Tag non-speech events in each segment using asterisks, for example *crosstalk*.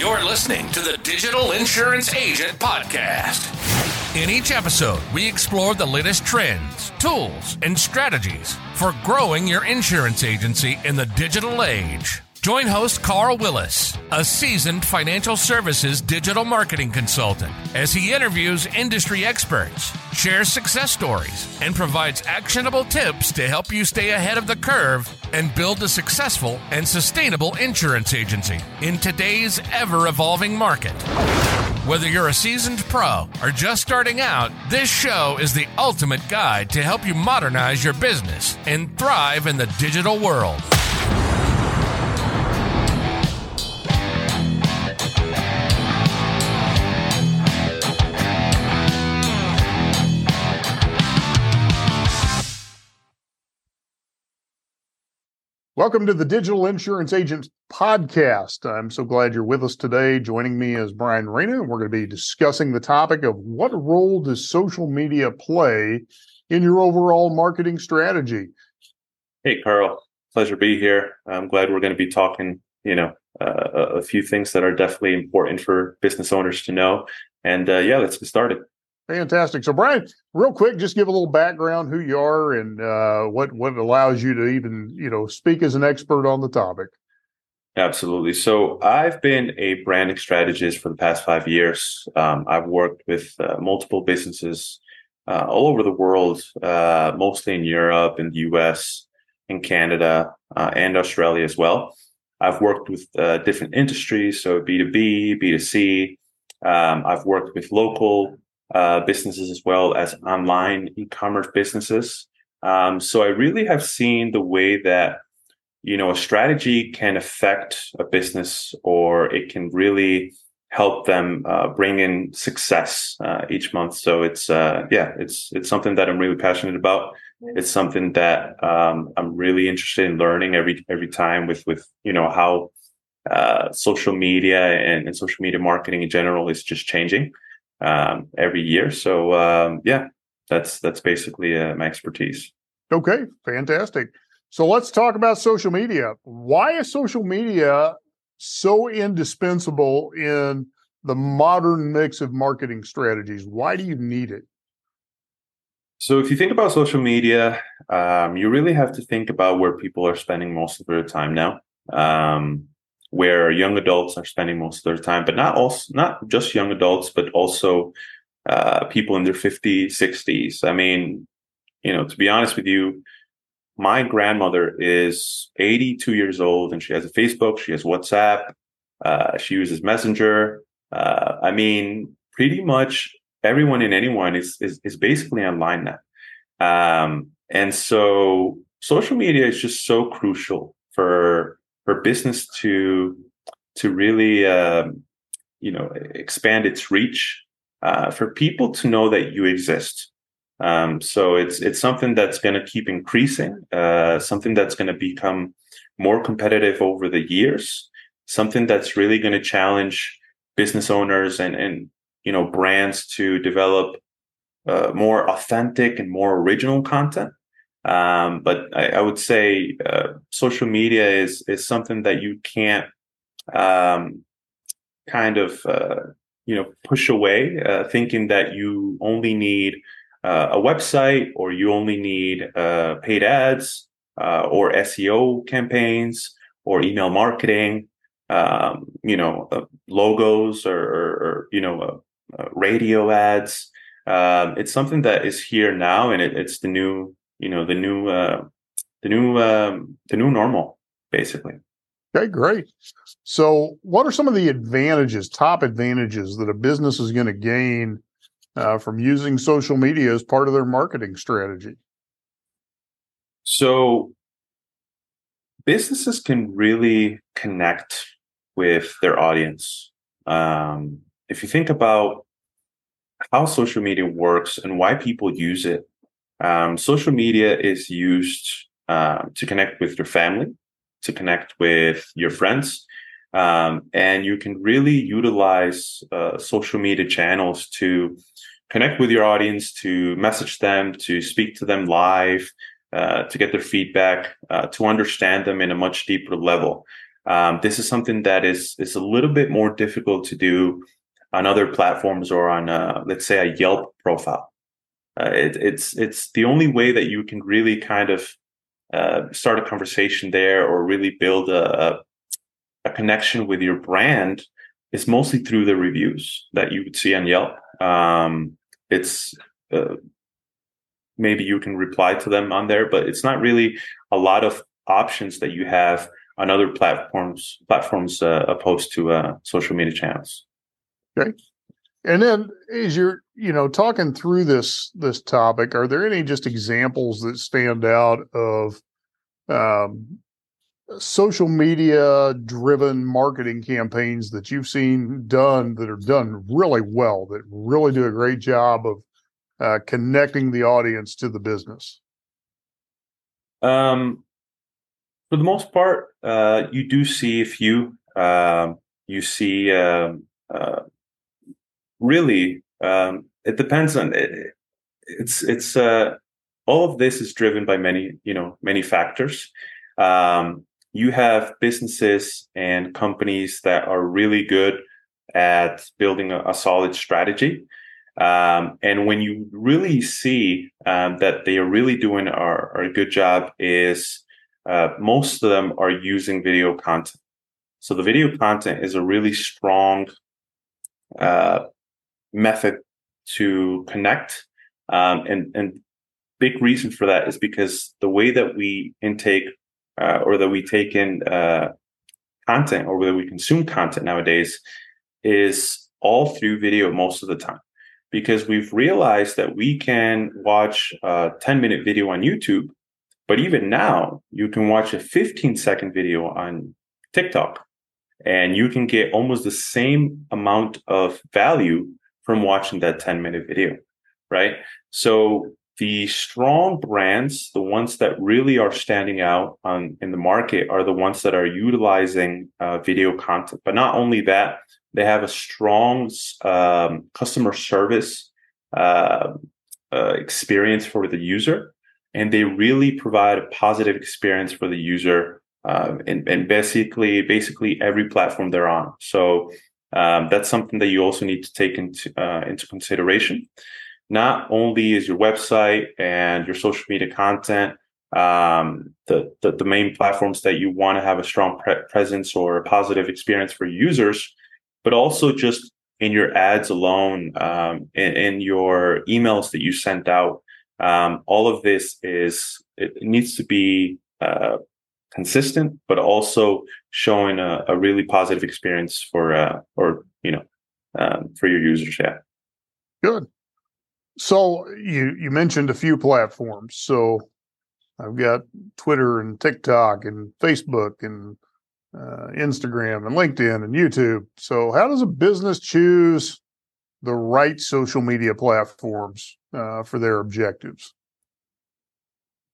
You're listening to the Digital Insurance Agent Podcast. In each episode, we explore the latest trends, tools, and strategies for growing your insurance agency in the digital age. Join host Carl Willis, a seasoned financial services digital marketing consultant, as he interviews industry experts, shares success stories, and provides actionable tips to help you stay ahead of the curve and build a successful and sustainable insurance agency in today's ever evolving market. Whether you're a seasoned pro or just starting out, this show is the ultimate guide to help you modernize your business and thrive in the digital world. Welcome to the Digital Insurance Agents Podcast. I'm so glad you're with us today. Joining me is Brian Reina, and we're going to be discussing the topic of what role does social media play in your overall marketing strategy? Hey, Carl. Pleasure to be here. I'm glad we're going to be talking, you know, uh, a few things that are definitely important for business owners to know. And uh, yeah, let's get started. Fantastic. So, Brian, real quick, just give a little background who you are and uh, what what allows you to even you know speak as an expert on the topic. Absolutely. So, I've been a branding strategist for the past five years. Um, I've worked with uh, multiple businesses uh, all over the world, uh, mostly in Europe, in the U.S., in Canada, uh, and Australia as well. I've worked with uh, different industries, so B two B, B two C. Um, I've worked with local uh, businesses as well as online e-commerce businesses. Um, so I really have seen the way that you know a strategy can affect a business, or it can really help them uh, bring in success uh, each month. So it's uh, yeah, it's it's something that I'm really passionate about. It's something that um, I'm really interested in learning every every time with with you know how uh, social media and, and social media marketing in general is just changing um, every year. So um, yeah, that's that's basically uh, my expertise. Okay, fantastic. So let's talk about social media. Why is social media so indispensable in the modern mix of marketing strategies? Why do you need it? So, if you think about social media, um, you really have to think about where people are spending most of their time now. Um, where young adults are spending most of their time, but not also not just young adults, but also uh, people in their 50s, 60s. I mean, you know, to be honest with you, my grandmother is 82 years old and she has a Facebook, she has WhatsApp, uh, she uses Messenger. Uh, I mean, pretty much everyone and anyone is is, is basically online now. Um, and so social media is just so crucial for for business to to really um, you know expand its reach uh, for people to know that you exist. Um, so it's it's something that's going to keep increasing uh, something that's going to become more competitive over the years something that's really going to challenge business owners and and you know brands to develop uh, more authentic and more original content um, but I, I, would say uh, social media is is something that you can't um, kind of uh, you know push away, uh, thinking that you only need uh, a website or you only need uh, paid ads uh, or SEO campaigns or email marketing, um, you know, logos or, or, or, you know radio ads. Um, it's something that is here now, and it, it's the new you know the new uh, the new um, the new normal basically. Okay, great. So, what are some of the advantages, top advantages that a business is going to gain uh, from using social media as part of their marketing strategy? So, businesses can really connect with their audience. Um, if you think about how social media works and why people use it, um, social media is used uh, to connect with your family, to connect with your friends, um, and you can really utilize uh, social media channels to connect with your audience, to message them, to speak to them live, uh, to get their feedback, uh, to understand them in a much deeper level. Um, this is something that is is a little bit more difficult to do on other platforms or on, uh, let's say, a Yelp profile. Uh, it, it's it's the only way that you can really kind of uh, start a conversation there or really build a, a connection with your brand is mostly through the reviews that you would see on Yelp. Um, it's uh, maybe you can reply to them on there, but it's not really a lot of options that you have on other platforms platforms uh, opposed to uh, social media channels. Okay. And then as you're, you know, talking through this this topic, are there any just examples that stand out of um, social media driven marketing campaigns that you've seen done that are done really well, that really do a great job of uh, connecting the audience to the business? Um, for the most part, uh, you do see a few. Uh, you see, um, uh, really, um, it depends on it. It's it's uh, all of this is driven by many you know many factors. Um, you have businesses and companies that are really good at building a, a solid strategy. Um, and when you really see um, that they are really doing our, our good job is uh, most of them are using video content. So the video content is a really strong uh, method to connect. Um, and, and big reason for that is because the way that we intake uh, or that we take in uh, content or that we consume content nowadays is all through video most of the time because we've realized that we can watch a 10 minute video on YouTube, but even now you can watch a 15 second video on TikTok and you can get almost the same amount of value from watching that 10 minute video, right? So the strong brands, the ones that really are standing out on in the market, are the ones that are utilizing uh, video content. But not only that, they have a strong um, customer service uh, uh, experience for the user, and they really provide a positive experience for the user. Um, and, and basically, basically every platform they're on. So um, that's something that you also need to take into uh, into consideration not only is your website and your social media content um, the, the, the main platforms that you want to have a strong pre- presence or a positive experience for users, but also just in your ads alone, um, in, in, your emails that you sent out. Um, all of this is it needs to be uh, consistent, but also showing a, a really positive experience for uh, or you know um, for your users. Yeah. Good. So you you mentioned a few platforms. So I've got Twitter and TikTok and Facebook and uh, Instagram and LinkedIn and YouTube. So how does a business choose the right social media platforms uh, for their objectives?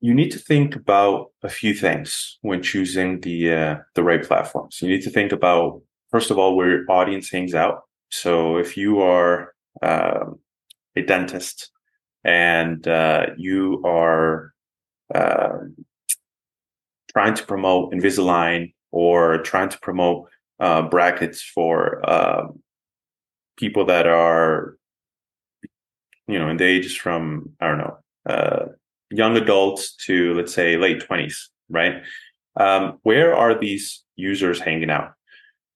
You need to think about a few things when choosing the uh, the right platforms. You need to think about first of all where your audience hangs out. So if you are um, a dentist and uh, you are uh, trying to promote Invisalign or trying to promote uh, brackets for um, people that are, you know, in the ages from, I don't know, uh, young adults to, let's say, late 20s, right? Um, where are these users hanging out?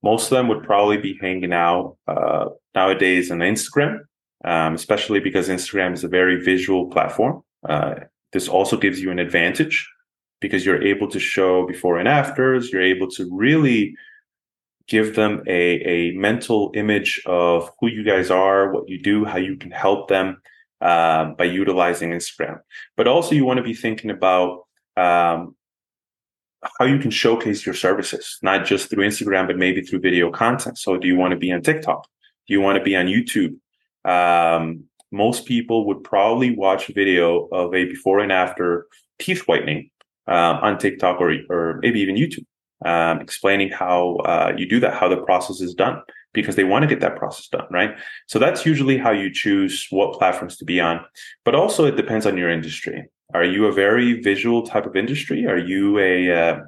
Most of them would probably be hanging out uh, nowadays on Instagram um, especially because Instagram is a very visual platform. Uh, this also gives you an advantage because you're able to show before and afters. You're able to really give them a, a mental image of who you guys are, what you do, how you can help them uh, by utilizing Instagram. But also, you want to be thinking about um, how you can showcase your services, not just through Instagram, but maybe through video content. So, do you want to be on TikTok? Do you want to be on YouTube? um, most people would probably watch a video of a before and after teeth whitening um, on TikTok or, or maybe even YouTube, um, explaining how uh, you do that, how the process is done, because they want to get that process done, right? So that's usually how you choose what platforms to be on. But also, it depends on your industry. Are you a very visual type of industry? Are you a uh,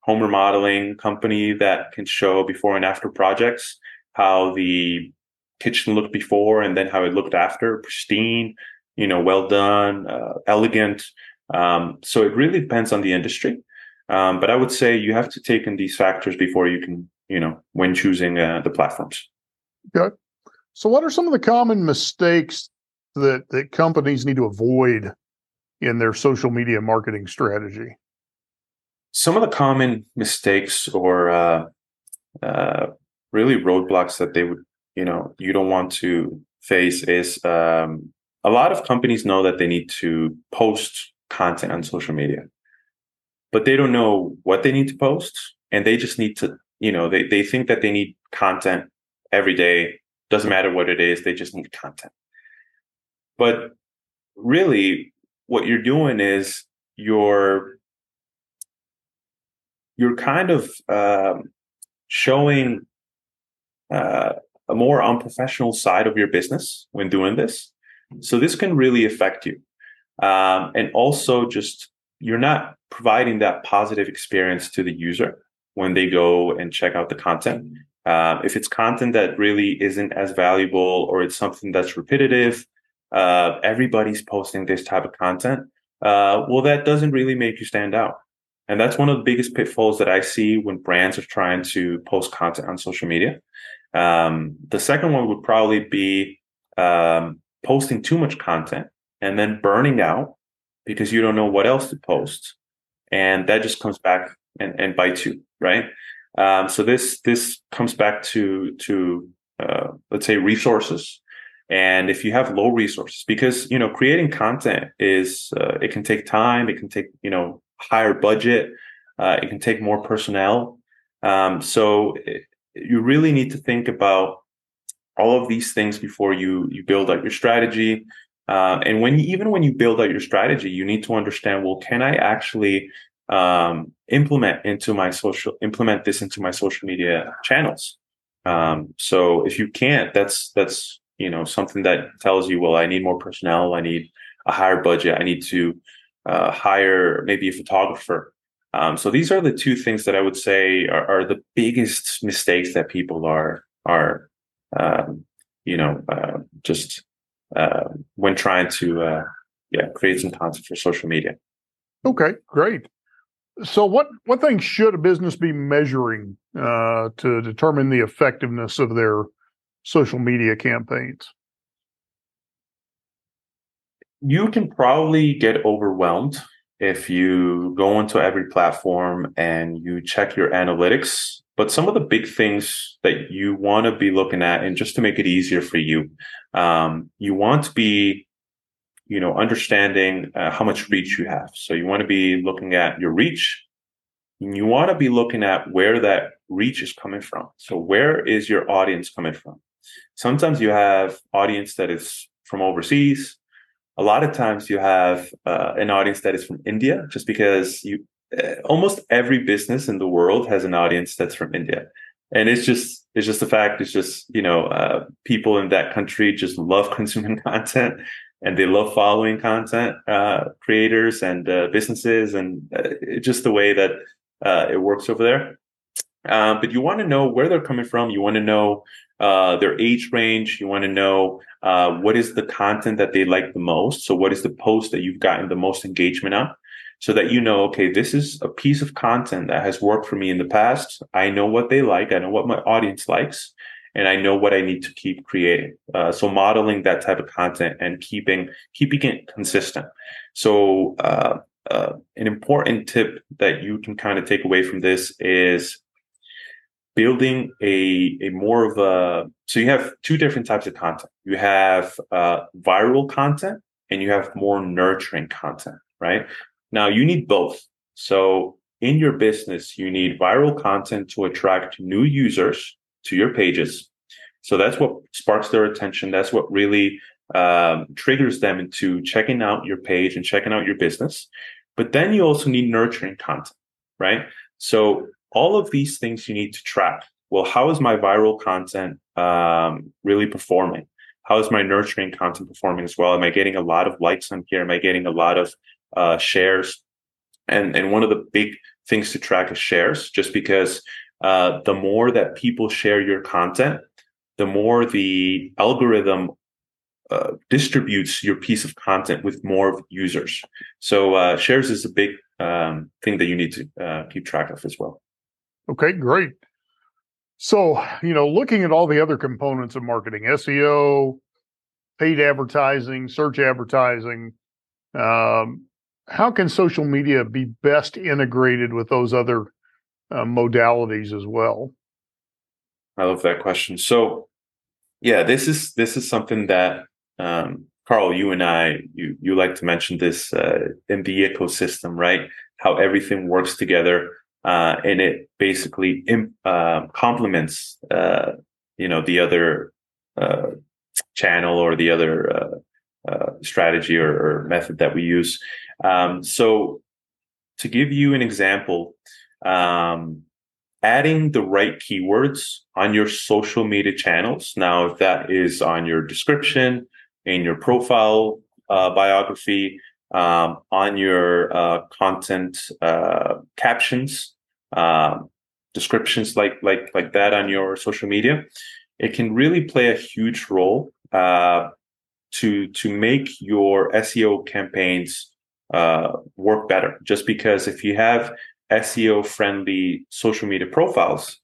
home remodeling company that can show before and after projects how the kitchen looked before and then how it looked after pristine you know well done uh, elegant um, so it really depends on the industry um, but i would say you have to take in these factors before you can you know when choosing uh, the platforms. Okay. So what are some of the common mistakes that that companies need to avoid in their social media marketing strategy? Some of the common mistakes or uh, uh, really roadblocks that they would you know you don't want to face is um, a lot of companies know that they need to post content on social media but they don't know what they need to post and they just need to you know they, they think that they need content every day doesn't matter what it is they just need content but really what you're doing is you're you're kind of um, showing uh, a more unprofessional side of your business when doing this. So this can really affect you. Um, and also just you're not providing that positive experience to the user when they go and check out the content. Um, if it's content that really isn't as valuable or it's something that's repetitive, uh, everybody's posting this type of content. Uh, well, that doesn't really make you stand out. And that's one of the biggest pitfalls that I see when brands are trying to post content on social media. Um, the second one would probably be um, posting too much content and then burning out because you don't know what else to post, and that just comes back and, and bites you, right? Um, so this this comes back to to uh, let's say resources, and if you have low resources, because you know creating content is uh, it can take time, it can take you know higher budget, uh, it can take more personnel. Um, so it, you really need to think about all of these things before you you build out your strategy. Uh, and when even when you build out your strategy, you need to understand, well, can I actually um, implement into my social implement this into my social media channels? Um, so if you can't, that's that's you know something that tells you, well, I need more personnel, I need a higher budget, I need to uh, hire maybe a photographer um, so these are the two things that I would say are, are the biggest mistakes that people are are um, you know uh, just uh, when trying to uh, yeah create some content for social media. Okay, great. So what what things should a business be measuring uh, to determine the effectiveness of their social media campaigns? You can probably get overwhelmed if you go into every platform and you check your analytics. But some of the big things that you want to be looking at, and just to make it easier for you, um, you want to be, you know, understanding uh, how much reach you have. So you want to be looking at your reach. And you want to be looking at where that reach is coming from. So where is your audience coming from? Sometimes you have audience that is from overseas a lot of times you have uh, an audience that is from India, just because you uh, almost every business in the world has an audience that's from India, and it's just it's just a fact. It's just you know uh, people in that country just love *laughs* consuming content and they love following content uh, creators and uh, businesses, and uh, just the way that it works over there. but you want to know where they're coming from. You want to know uh, their age range. You want to know uh, what is the content that they like the most. So, what is the post that you've gotten the most engagement on? So that you know, okay, this is a piece of content that has worked for me in the past. I know what they like. I know what my audience likes, and I know what I need to keep creating. Uh, so, modeling that type of content and keeping keeping it consistent. So, uh, uh, an important tip that you can kind of take away from this is building a, a more of a so you have two different types of content you have uh, viral content and you have more nurturing content right now you need both so in your business you need viral content to attract new users to your pages so that's what sparks their attention that's what really um, triggers them into checking out your page and checking out your business but then you also need nurturing content right so all of these things you need to track. Well, how is my viral content um, really performing? How is my nurturing content performing as well? Am I getting a lot of likes on here? Am I getting a lot of uh, shares? and and one of the big things to track is shares, just because uh, the more that people share your content, the more the algorithm uh, distributes your piece of content with more users. So uh, shares is a big um, thing that you need to uh, keep track of as well. Okay, great. So, you know, looking at all the other components of marketing, SEO, paid advertising, search advertising, um, how can social media be best integrated with those other uh, modalities as well? I love that question. So, yeah, this is this is something that um, Carl, you and I, you you like to mention this uh, in the ecosystem, right? How everything works together, uh, and it basically imp- uh, complements, uh, you know, the other uh, channel or the other uh, strategy or, or, method that we use. Um, so, to give you an example, um, adding the right keywords on your social media channels. Now, if that is on your description, in your profile uh, biography, um, on your uh, content uh, captions, um, descriptions like like like that on your social media, it can really play a huge role uh, to to make your SEO campaigns uh, work better. Just because if you have SEO friendly social media profiles,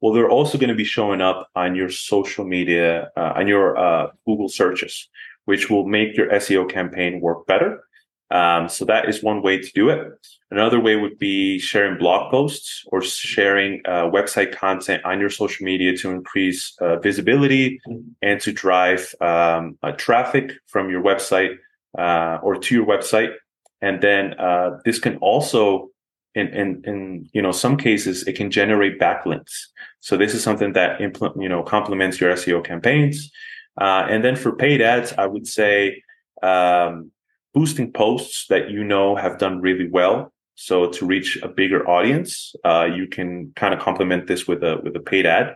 well, they're also going to be showing up on your social media, uh, on your uh, Google searches, which will make your SEO campaign work better. Um, so that is one way to do it. Another way would be sharing blog posts or sharing uh, website content on your social media to increase uh, visibility and to drive um, uh, traffic from your website uh, or to your website. And then uh, this can also in, in, in, you know, some cases, it can generate backlinks. So this is something that implement, you know, complements your SEO campaigns. Uh, and then for paid ads, I would say, um, boosting posts that you know have done really well. So to reach a bigger audience, uh, you can kind of complement this with a, with a paid ad.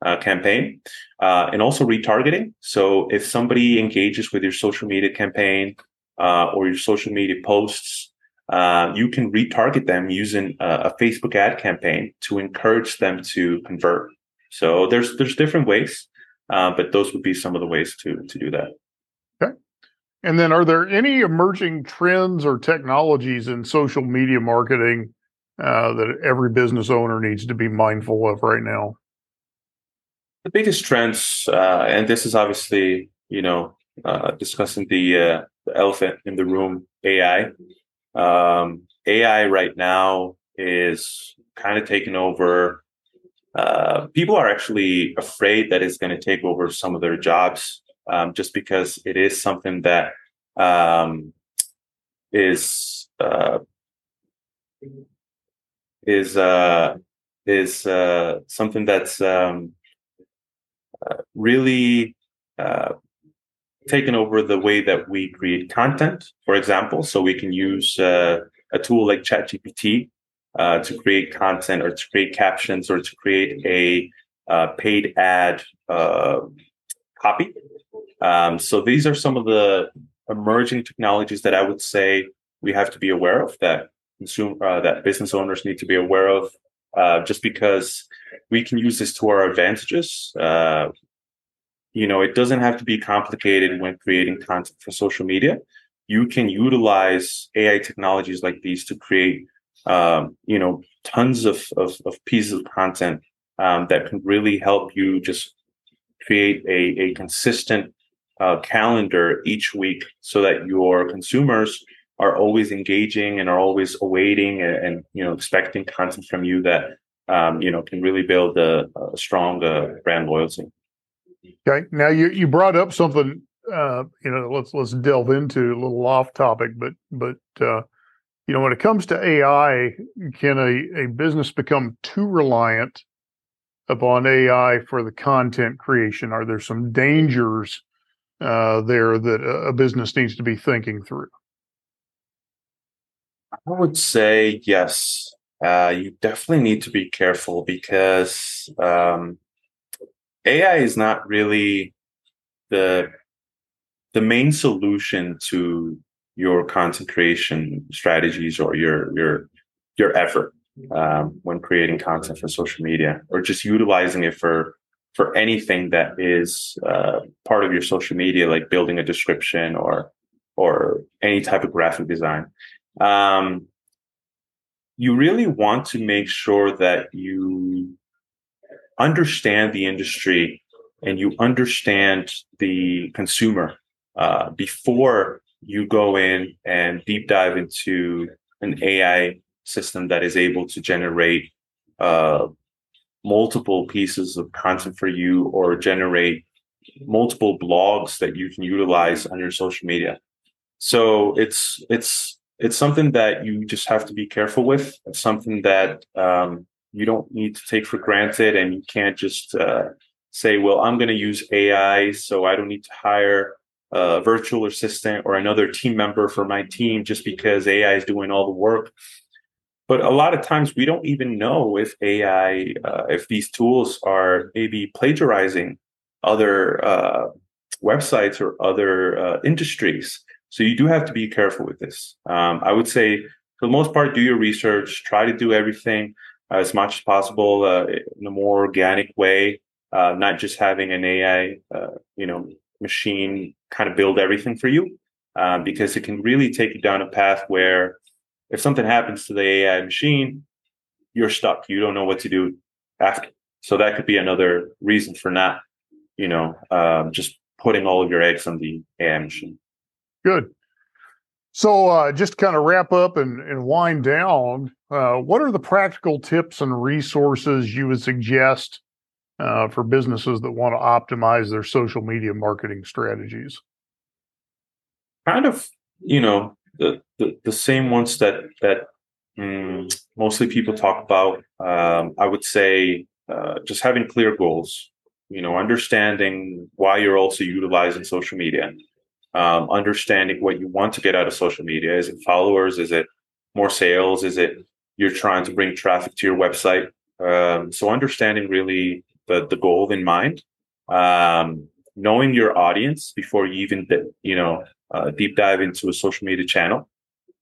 Uh, campaign uh, and also retargeting. So if somebody engages with your social media campaign uh, or your social media posts uh, you can retarget them using a, a, Facebook ad campaign to encourage them to convert. So there's there's different ways, uh, but those would be some of the ways to to do that. Okay. And then, are there any emerging trends or technologies in social media marketing uh, that every business owner needs to be mindful of right now? The biggest trends, uh, and this is obviously you know uh, discussing the, uh, the elephant in the room, AI. Um, AI right now is kind of taking over. Uh, people are actually afraid that it's going to take over some of their jobs um, just because it is something that um, is uh, is uh, is uh, something that's um, uh, really uh, taken over the way that we create content, for example. So we can use uh, a tool like ChatGPT uh, to create content or to create captions or to create a uh, paid ad uh, copy. Um, so these are some of the emerging technologies that I would say we have to be aware of that consumer uh, that business owners need to be aware of. Uh, just because we can use this to our advantages you know, it doesn't have to be complicated when creating content for social media. You can utilize AI technologies like these to create, um, you know, tons of, of, of pieces of content um, that can really help you just create a, a consistent uh, calendar each week so that your consumers are always engaging and are always awaiting and, and you know expecting content from you that um, you know can really build a, a strong uh, brand loyalty. Okay. Now you you brought up something. Uh, you know, let's let's delve into a little off topic, but but uh, you know, when it comes to AI, can a, a business become too reliant upon AI for the content creation? Are there some dangers uh, there that a business needs to be thinking through? I would say yes. Uh, you definitely need to be careful because um, AI is not really the the main solution to your content creation strategies or your your your effort um, when creating content for social media or just utilizing it for for anything that is uh, part of your social media, like building a description or or any type of graphic design. Um, you really want to make sure that you understand the industry and you understand the consumer uh, before you go in and deep dive into an AI system that is able to generate uh, multiple pieces of content for you or generate multiple blogs that you can utilize on your social media. So it's it's it's something that you just have to be careful with. It's something that um, you don't need to take for granted, and you can't just uh, say, "Well, I'm going to use AI, so I don't need to hire a virtual assistant or another team member for my team just because AI is doing all the work." But a lot of times, we don't even know if AI, uh, if these tools are maybe plagiarizing other uh, websites or other uh, industries. So you do have to be careful with this. Um, I would say, for the most part, do your research. Try to do everything as much as possible uh, in a more organic way, uh, not just having an AI, uh, you know, machine kind of build everything for you, uh, because it can really take you down a path where if something happens to the AI machine, you're stuck. You don't know what to do after. So that could be another reason for not, you know, um, just putting all of your eggs on the AI machine. Good. So, uh, just kind of wrap up and, and wind down, uh, what are the practical tips and resources you would suggest uh, for businesses that want to optimize their social media marketing strategies? Kind of, you know, the, the, the same ones that that um, mostly people talk about. Um, I would say uh, just having clear goals. You know, understanding why you're also utilizing social media, um, understanding what you want to get out of social media. Is it followers? Is it more sales? Is it you're trying to bring traffic to your website? Um, so understanding really the the goal in mind, um, knowing your audience before you even you know uh, deep dive into a social media channel,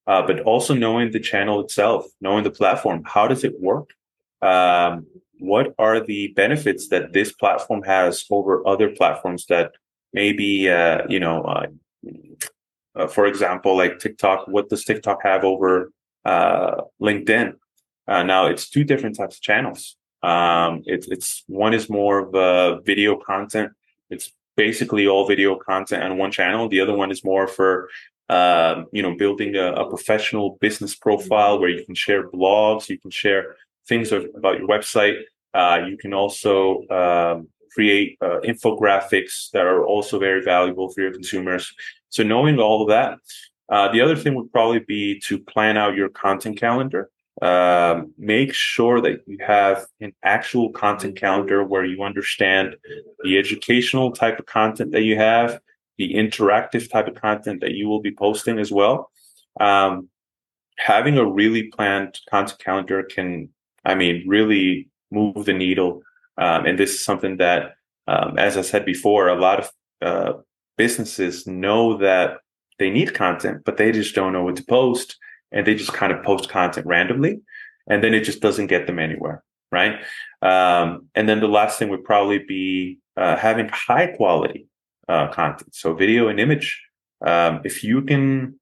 uh, but also knowing the channel itself, knowing the platform. How does it work? Um, what are the benefits that this platform has over other platforms that maybe, uh, you know, uh, uh, for example, like TikTok, what does TikTok have over uh, LinkedIn? now it's two different types of channels. Um, it's, it's one is more of a video content. It's basically all video content on one channel. The other one is more for uh, you know building a, a, professional business profile where you can share blogs, you can share things about your website. Uh, you can also um, create uh, infographics that are also very valuable for your consumers. So knowing all of that. Uh, the other thing would probably be to plan out your content calendar um, make sure that you have an actual content calendar where you understand the educational type of content that you have, the interactive type of content that you will be posting as well. Um, having a really planned content calendar can, I mean, really move the needle. Um, and this is something that, um, as I said before, a lot of uh, businesses know that they need content, but they just don't know what to post and they just kind of post content randomly and then it just doesn't get them anywhere right? Um, and then the last thing would probably be uh, having high quality uh, content. So video and image um, if you can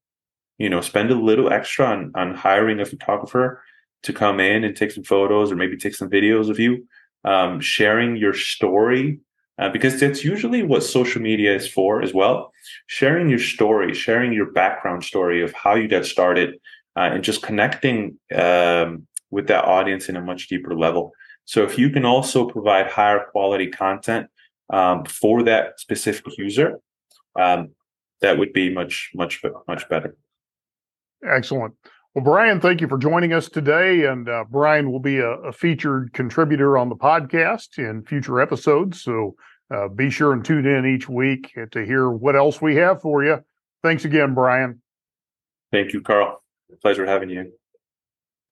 you know spend a little extra on, on hiring a photographer to come in and take some photos or maybe take some videos of you um, sharing your story uh, because that's usually what social media is for as well sharing your story sharing your background story of how you got started uh, and just connecting um, with that audience in a much deeper level. So if you can also provide higher quality content um, for that specific user, um, that would be much, much, much better. Excellent. Well, Brian, thank you for joining us today. And uh, Brian will be a, a, featured contributor on the podcast in future episodes. So uh, be sure and tune in each week to hear what else we have for you. Thanks again, Brian. Thank you, Carl. Pleasure having you.